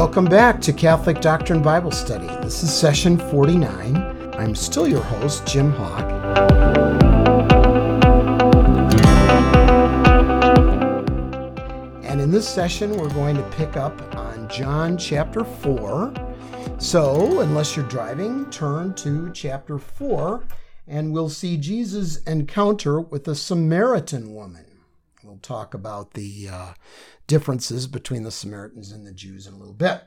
Welcome back to Catholic Doctrine Bible Study. This is session 49. I'm still your host, Jim Hawk. And in this session, we're going to pick up on John chapter 4. So, unless you're driving, turn to chapter 4 and we'll see Jesus' encounter with a Samaritan woman. We'll talk about the uh, differences between the Samaritans and the Jews in a little bit.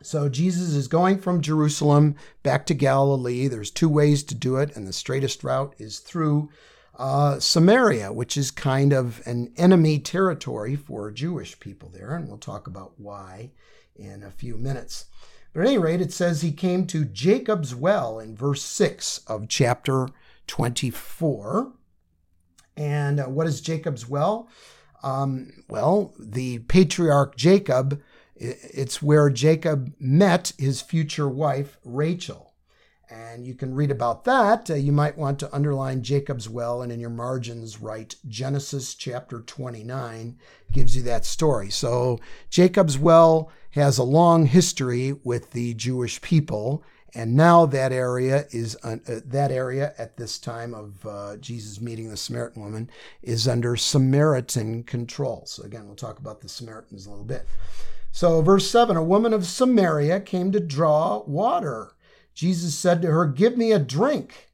So Jesus is going from Jerusalem back to Galilee. There's two ways to do it, and the straightest route is through uh, Samaria, which is kind of an enemy territory for Jewish people there, and we'll talk about why in a few minutes. But at any rate, it says he came to Jacob's well in verse 6 of chapter 24. And uh, what is Jacob's well? Um, well, the patriarch Jacob, it's where Jacob met his future wife, Rachel. And you can read about that. Uh, you might want to underline Jacob's well and in your margins write Genesis chapter 29 gives you that story. So Jacob's well has a long history with the Jewish people and now that area is uh, that area at this time of uh, Jesus meeting the Samaritan woman is under Samaritan control. So again, we'll talk about the Samaritans a little bit. So verse 7, a woman of Samaria came to draw water. Jesus said to her, Give me a drink.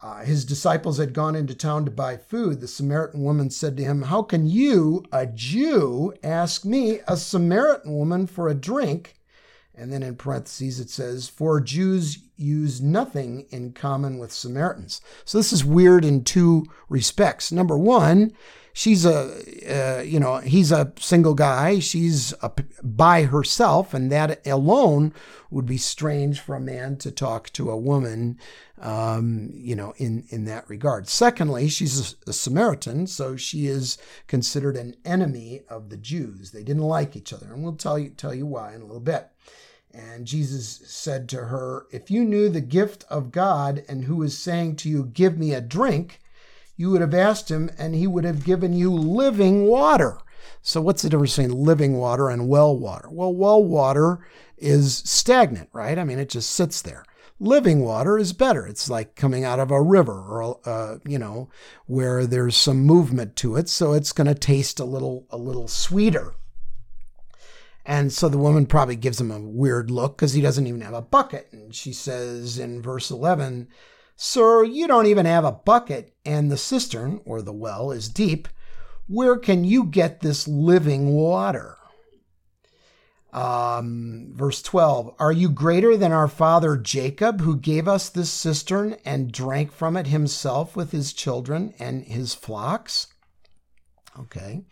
Uh, his disciples had gone into town to buy food. The Samaritan woman said to him, How can you, a Jew, ask me, a Samaritan woman, for a drink? And then in parentheses it says, For Jews use nothing in common with Samaritans. So this is weird in two respects. Number one, she's a, uh, you know, he's a single guy. She's a, by herself, and that alone would be strange for a man to talk to a woman, um, you know, in, in that regard. Secondly, she's a, a Samaritan, so she is considered an enemy of the Jews. They didn't like each other, and we'll tell you, tell you why in a little bit. And Jesus said to her, If you knew the gift of God and who is saying to you, Give me a drink, you would have asked him and he would have given you living water. So, what's the difference between living water and well water? Well, well water is stagnant, right? I mean, it just sits there. Living water is better. It's like coming out of a river or, uh, you know, where there's some movement to it. So it's going to taste a little, a little sweeter. And so the woman probably gives him a weird look because he doesn't even have a bucket. And she says in verse 11, Sir, you don't even have a bucket, and the cistern, or the well, is deep. Where can you get this living water? Um, verse 12 Are you greater than our father Jacob, who gave us this cistern and drank from it himself with his children and his flocks? Okay.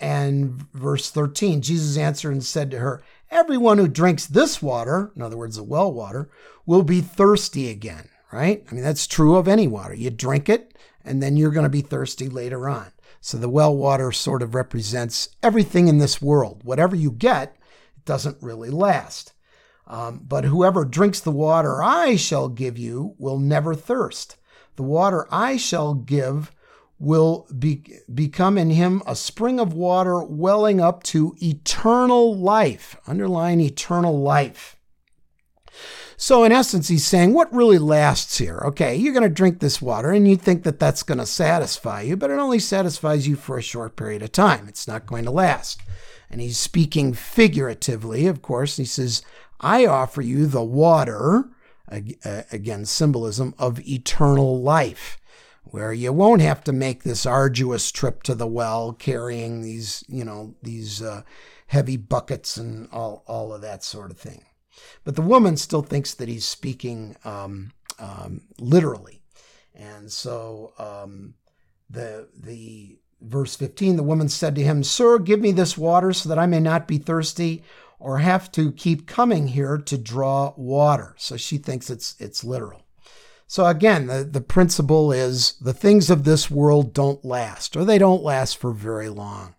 And verse 13, Jesus answered and said to her, Everyone who drinks this water, in other words, the well water, will be thirsty again, right? I mean, that's true of any water. You drink it, and then you're going to be thirsty later on. So the well water sort of represents everything in this world. Whatever you get, it doesn't really last. Um, but whoever drinks the water I shall give you will never thirst. The water I shall give will be, become in him a spring of water welling up to eternal life. Underline eternal life. So, in essence, he's saying, what really lasts here? Okay, you're going to drink this water and you think that that's going to satisfy you, but it only satisfies you for a short period of time. It's not going to last. And he's speaking figuratively, of course. He says, I offer you the water, uh, again, symbolism of eternal life where you won't have to make this arduous trip to the well carrying these, you know, these uh, heavy buckets and all, all of that sort of thing. But the woman still thinks that he's speaking um, um, literally. And so um, the, the verse 15, the woman said to him, Sir, give me this water so that I may not be thirsty or have to keep coming here to draw water. So she thinks it's, it's literal. So again, the, the principle is the things of this world don't last, or they don't last for very long.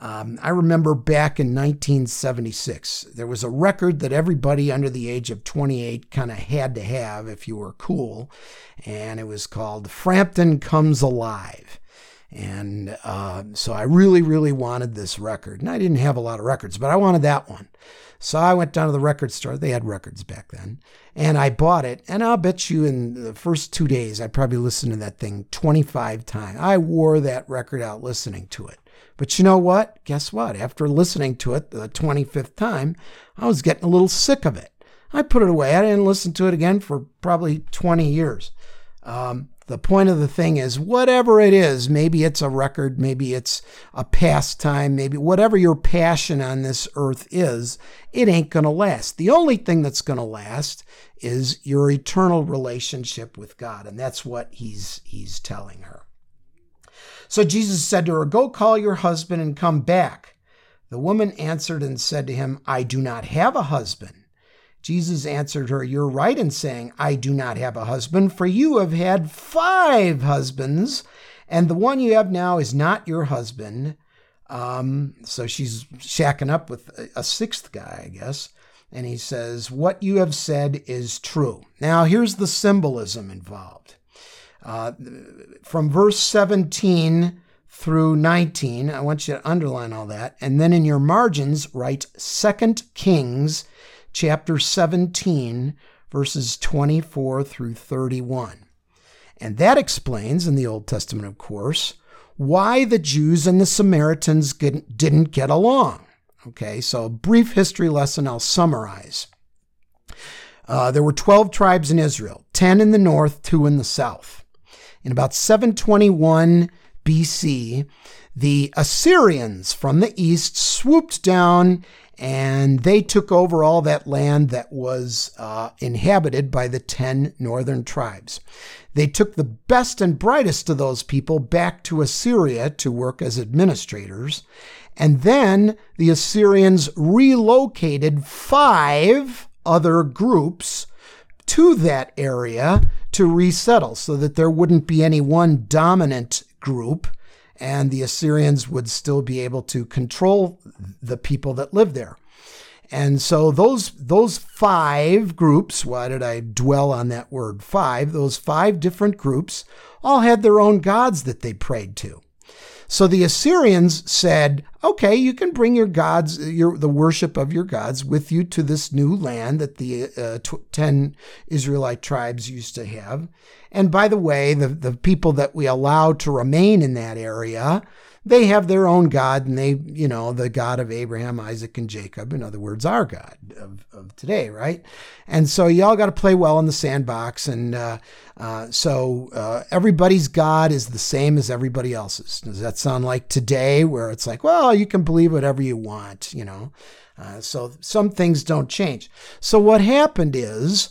Um, I remember back in 1976, there was a record that everybody under the age of 28 kind of had to have if you were cool, and it was called Frampton Comes Alive. And uh, so I really, really wanted this record. And I didn't have a lot of records, but I wanted that one. So I went down to the record store. They had records back then. And I bought it. And I'll bet you in the first two days, I probably listened to that thing 25 times. I wore that record out listening to it. But you know what? Guess what? After listening to it the 25th time, I was getting a little sick of it. I put it away. I didn't listen to it again for probably 20 years. Um, the point of the thing is, whatever it is, maybe it's a record, maybe it's a pastime, maybe whatever your passion on this earth is, it ain't going to last. The only thing that's going to last is your eternal relationship with God. And that's what he's, he's telling her. So Jesus said to her, Go call your husband and come back. The woman answered and said to him, I do not have a husband. Jesus answered her, You're right in saying, I do not have a husband, for you have had five husbands, and the one you have now is not your husband. Um, so she's shacking up with a, sixth guy, I guess. And he says, What you have said is true. Now, here's the symbolism involved. Uh, from verse 17 through 19, I want you to underline all that. And then in your margins, write Second Kings chapter 17, verses 24 through 31. And that explains, in the Old Testament, of course, why the Jews and the Samaritans didn't get along. Okay, so a brief history lesson I'll summarize. Uh, there were 12 tribes in Israel, 10 in the north, 2 in the south. In about 721 BC, the Assyrians from the east swooped down and they took over all that land that was uh, inhabited by the 10 northern tribes. They took the best and brightest of those people back to Assyria to work as administrators. And then the Assyrians relocated five other groups to that area to resettle so that there wouldn't be any one dominant group and the Assyrians would still be able to control the people that lived there. And so those those five groups, why did I dwell on that word five? Those five different groups all had their own gods that they prayed to. So the Assyrians said, "Okay, you can bring your gods, your the worship of your gods, with you to this new land that the uh, t- ten Israelite tribes used to have. And by the way, the the people that we allowed to remain in that area." They have their own God, and they, you know, the God of Abraham, Isaac, and Jacob, in other words, our God of, of today, right? And so y'all got to play well in the sandbox. And uh, uh, so uh, everybody's God is the same as everybody else's. Does that sound like today, where it's like, well, you can believe whatever you want, you know? Uh, so some things don't change. So what happened is,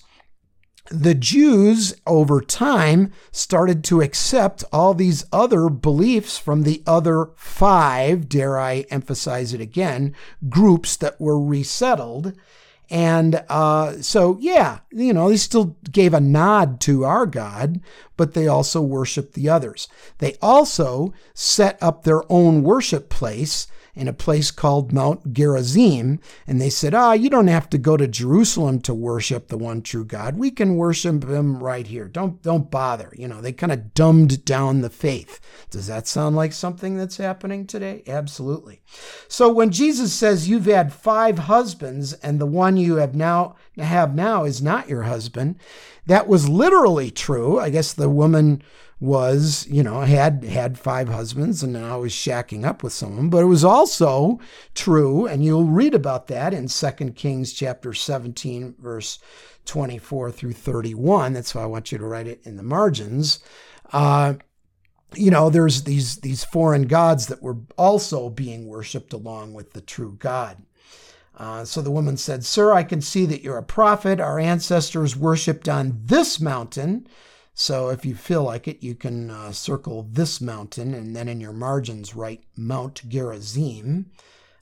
the Jews over time started to accept all these other beliefs from the other five, dare I emphasize it again, groups that were resettled. And uh, so, yeah, you know, they still gave a nod to our God, but they also worshiped the others. They also set up their own worship place in a place called Mount Gerizim. And they said, Ah, you don't have to go to Jerusalem to worship the one true God. We can worship him right here. Don't, don't bother. You know, they kind of dumbed down the faith. Does that sound like something that's happening today? Absolutely. So when Jesus says you've had five husbands and the one you have now have now is not your husband, that was literally true. I guess the woman was, you know, had had five husbands and now was shacking up with someone. But it was also true, and you'll read about that in 2 Kings chapter 17, verse 24 through 31. That's why I want you to write it in the margins. Uh, you know, there's these these foreign gods that were also being worshipped along with the true God. Uh, so the woman said, Sir, I can see that you're a prophet. Our ancestors worshipped on this mountain so if you feel like it, you can uh, circle this mountain and then in your margins write Mount Gerizim.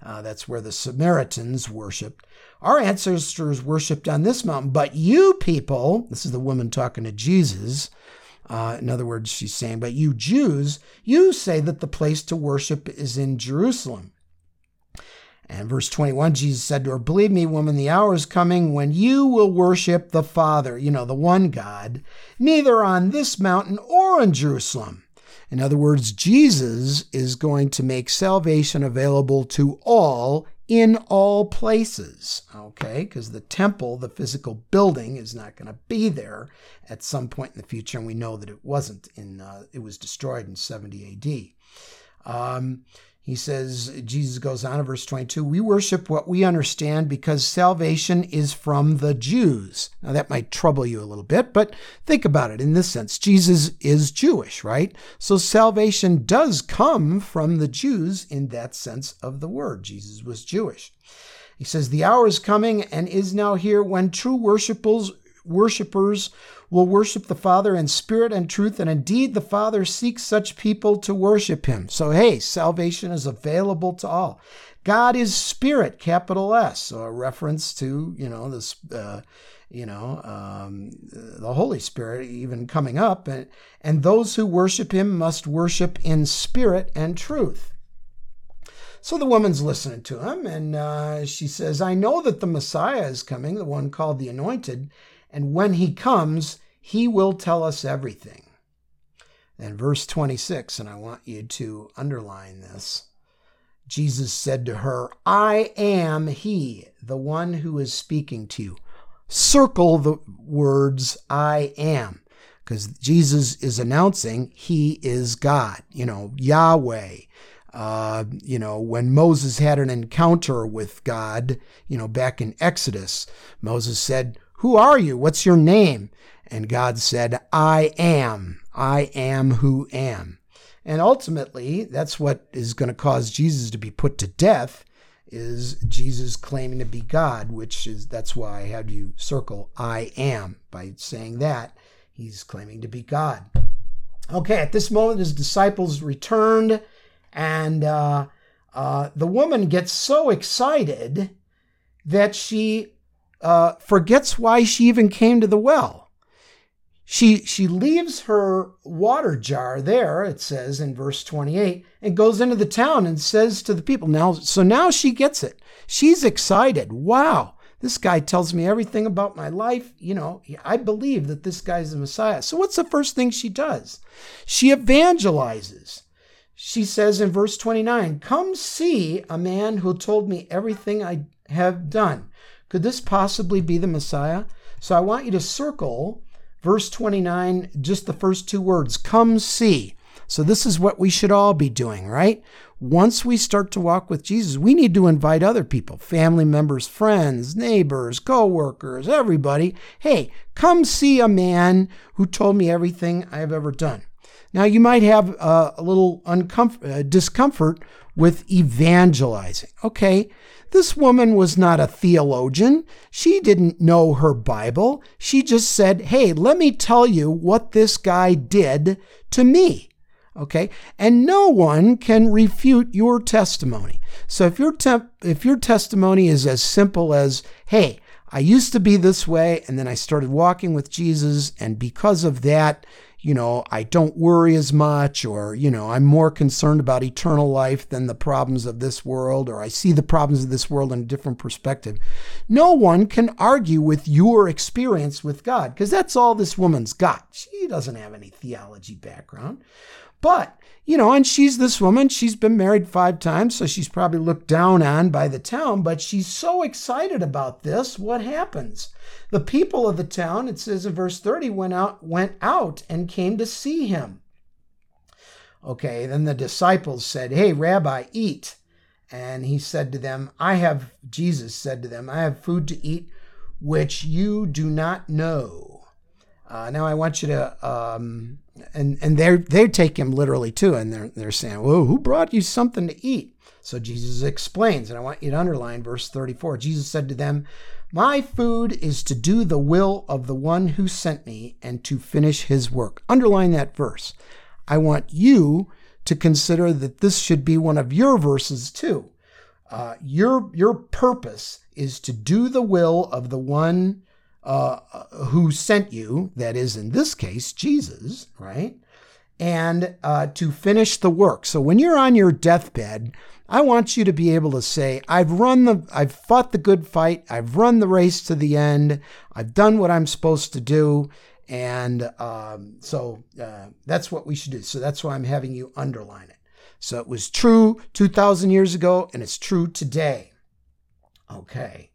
Uh, that's where the Samaritans worshiped. Our ancestors worshiped on this mountain, but you people, this is the woman talking to Jesus. Uh, in other words, she's saying, but you Jews, you say that the place to worship is in Jerusalem. And verse 21, Jesus said to her, Believe me, woman, the hour is coming when you will worship the Father, you know, the one God, neither on this mountain or in Jerusalem. In other words, Jesus is going to make salvation available to all in all places, okay? Because the temple, the physical building, is not going to be there at some point in the future, and we know that it wasn't in. Uh, it was destroyed in 70 A.D. Um, he says, Jesus goes on in verse 22, we worship what we understand because salvation is from the Jews. Now, that might trouble you a little bit, but think about it in this sense. Jesus is Jewish, right? So salvation does come from the Jews in that sense of the word. Jesus was Jewish. He says, The hour is coming and is now here when true worshipers, worshipers will worship the Father in spirit and truth, and indeed the Father seeks such people to worship him. So, hey, salvation is available to all. God is spirit, capital S, so a reference to, you know, this, uh, you know, um, the Holy Spirit even coming up. And, and those who worship him must worship in spirit and truth. So the woman's listening to him, and uh, she says, I know that the Messiah is coming, the one called the Anointed. And when he comes, he will tell us everything. Then, verse 26, and I want you to underline this. Jesus said to her, I am he, the one who is speaking to you. Circle the words I am, because Jesus is announcing he is God, you know, Yahweh. Uh, you know, when Moses had an encounter with God, you know, back in Exodus, Moses said, who are you? What's your name? And God said, I am. I am who am. And ultimately, that's what is going to cause Jesus to be put to death is Jesus claiming to be God, which is that's why I had you circle I am by saying that he's claiming to be God. Okay, at this moment, his disciples returned, and uh, uh, the woman gets so excited that she uh, forgets why she even came to the well. She, she leaves her water jar there, it says in verse 28, and goes into the town and says to the people, now, so now she gets it. She's excited. Wow, this guy tells me everything about my life. You know, I believe that this guy's the Messiah. So what's the first thing she does? She evangelizes. She says in verse 29, Come see a man who told me everything I have done. Could this possibly be the Messiah? So I want you to circle verse 29, just the first two words come see. So this is what we should all be doing, right? Once we start to walk with Jesus, we need to invite other people, family members, friends, neighbors, co-workers, everybody. Hey, come see a man who told me everything I've ever done. Now, you might have a little uncomfort, uh, discomfort with evangelizing. Okay, this woman was not a theologian. She didn't know her Bible. She just said, Hey, let me tell you what this guy did to me. Okay. And no one can refute your testimony. So if your, if your testimony is as simple as, Hey, I used to be this way, and then I started walking with Jesus, and because of that, you know, I don't worry as much, or, you know, I'm more concerned about eternal life than the problems of this world, or I see the problems of this world in a different perspective. No one can argue with your experience with God, because that's all this woman's got. She doesn't have any theology background. But, you know, and she's this woman, she's been married five times, so she's probably looked down on by the town, but she's so excited about this. What happens? The people of the town, it says in verse 30, went out, went out and came to see him. Okay, then the disciples said, Hey, Rabbi, eat. And he said to them, I have, Jesus said to them, I have food to eat which you do not know. Uh, now I want you to um, and and they they take him literally too, and they're they're saying, "Whoa, who brought you something to eat?" So Jesus explains, and I want you to underline verse 34. Jesus said to them, "My food is to do the will of the one who sent me and to finish his work." Underline that verse. I want you to consider that this should be one of your verses too. Uh, your your purpose is to do the will of the one uh, who sent you, that is, in this case, Jesus, right? And uh, to finish the work. So when you're on your deathbed, I want you to be able to say, I've run the, I've fought the good fight, I've run the race to the end, I've done what I'm supposed to do, And um, so uh, that's what we should do. So that's why I'm having you underline it. So it was true 2,000 years ago, and it's true today. Okay.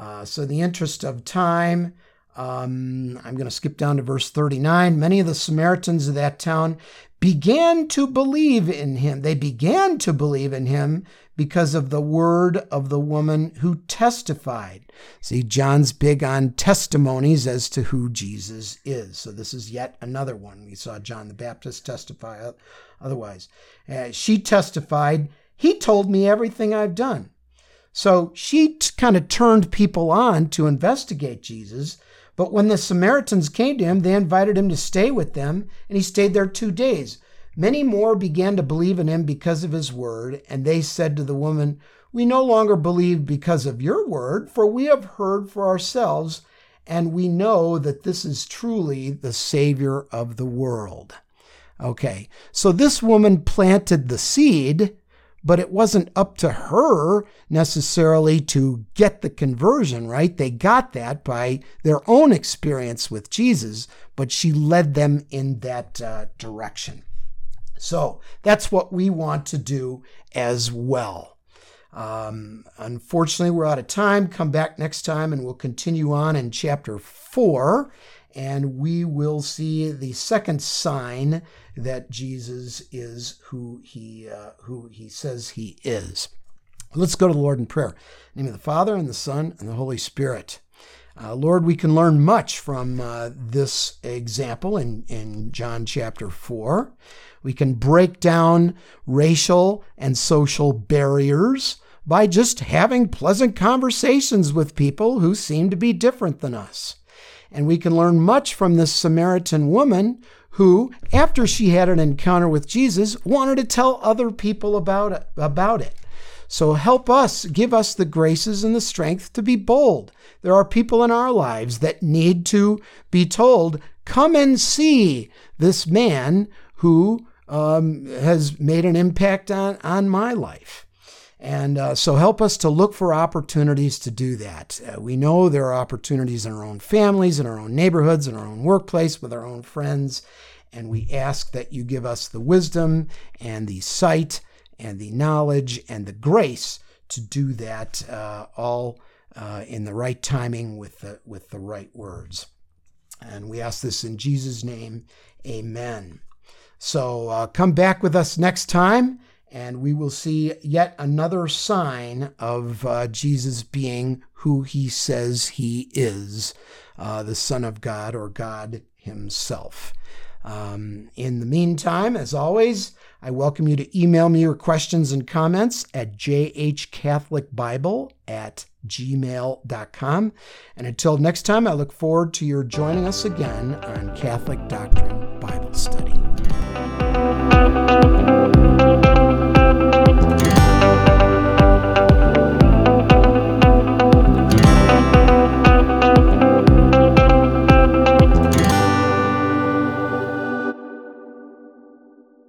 Uh, so, in the interest of time, um, I'm going to skip down to verse 39. Many of the Samaritans of that town began to believe in him. They began to believe in him because of the word of the woman who testified. See, John's big on testimonies as to who Jesus is. So, this is yet another one. We saw John the Baptist testify otherwise. Uh, she testified, He told me everything I've done. So she t- kind of turned people on to investigate Jesus. But when the Samaritans came to him, they invited him to stay with them, and he stayed there two days. Many more began to believe in him because of his word, and they said to the woman, We no longer believe because of your word, for we have heard for ourselves, and we know that this is truly the Savior of the world. Okay, so this woman planted the seed but it wasn't up to her necessarily to get the conversion, right? They got that by their own experience with Jesus, but she led them in that uh, direction. So that's what we want to do as well. Um, unfortunately, we're out of time. Come back next time and we'll continue on in chapter four and we will see the second sign that Jesus is who he uh, who he says he is. Let's go to the Lord in prayer. In the name of the Father and the Son and the Holy Spirit. Uh, Lord, we can learn much from uh, this example in, in John chapter 4. We can break down racial and social barriers by just having pleasant conversations with people who seem to be different than us. And we can learn much from this Samaritan woman who, after she had an encounter with Jesus, wanted to tell other people about it. About it. So help us, give us the graces and the strength to be bold. There are people in our lives that need to be told, come and see this man who um, has made an impact on, on my life. And uh, so help us to look for opportunities to do that. Uh, we know there are opportunities in our own families, in our own neighborhoods, in our own workplace, with our own friends. And we ask that you give us the wisdom and the sight and the knowledge and the grace to do that uh, all uh, in the right timing with the, with the right words. And we ask this in Jesus' name. Amen. So uh, come back with us next time and we will see yet another sign of uh, Jesus being who he says he is uh, the Son of God or God Himself. Um, in the meantime, as always, I welcome you to email me your questions and comments at jhcatholicbible at gmail.com. And until next time, I look forward to your joining us again on Catholic Doctrine Bible Study.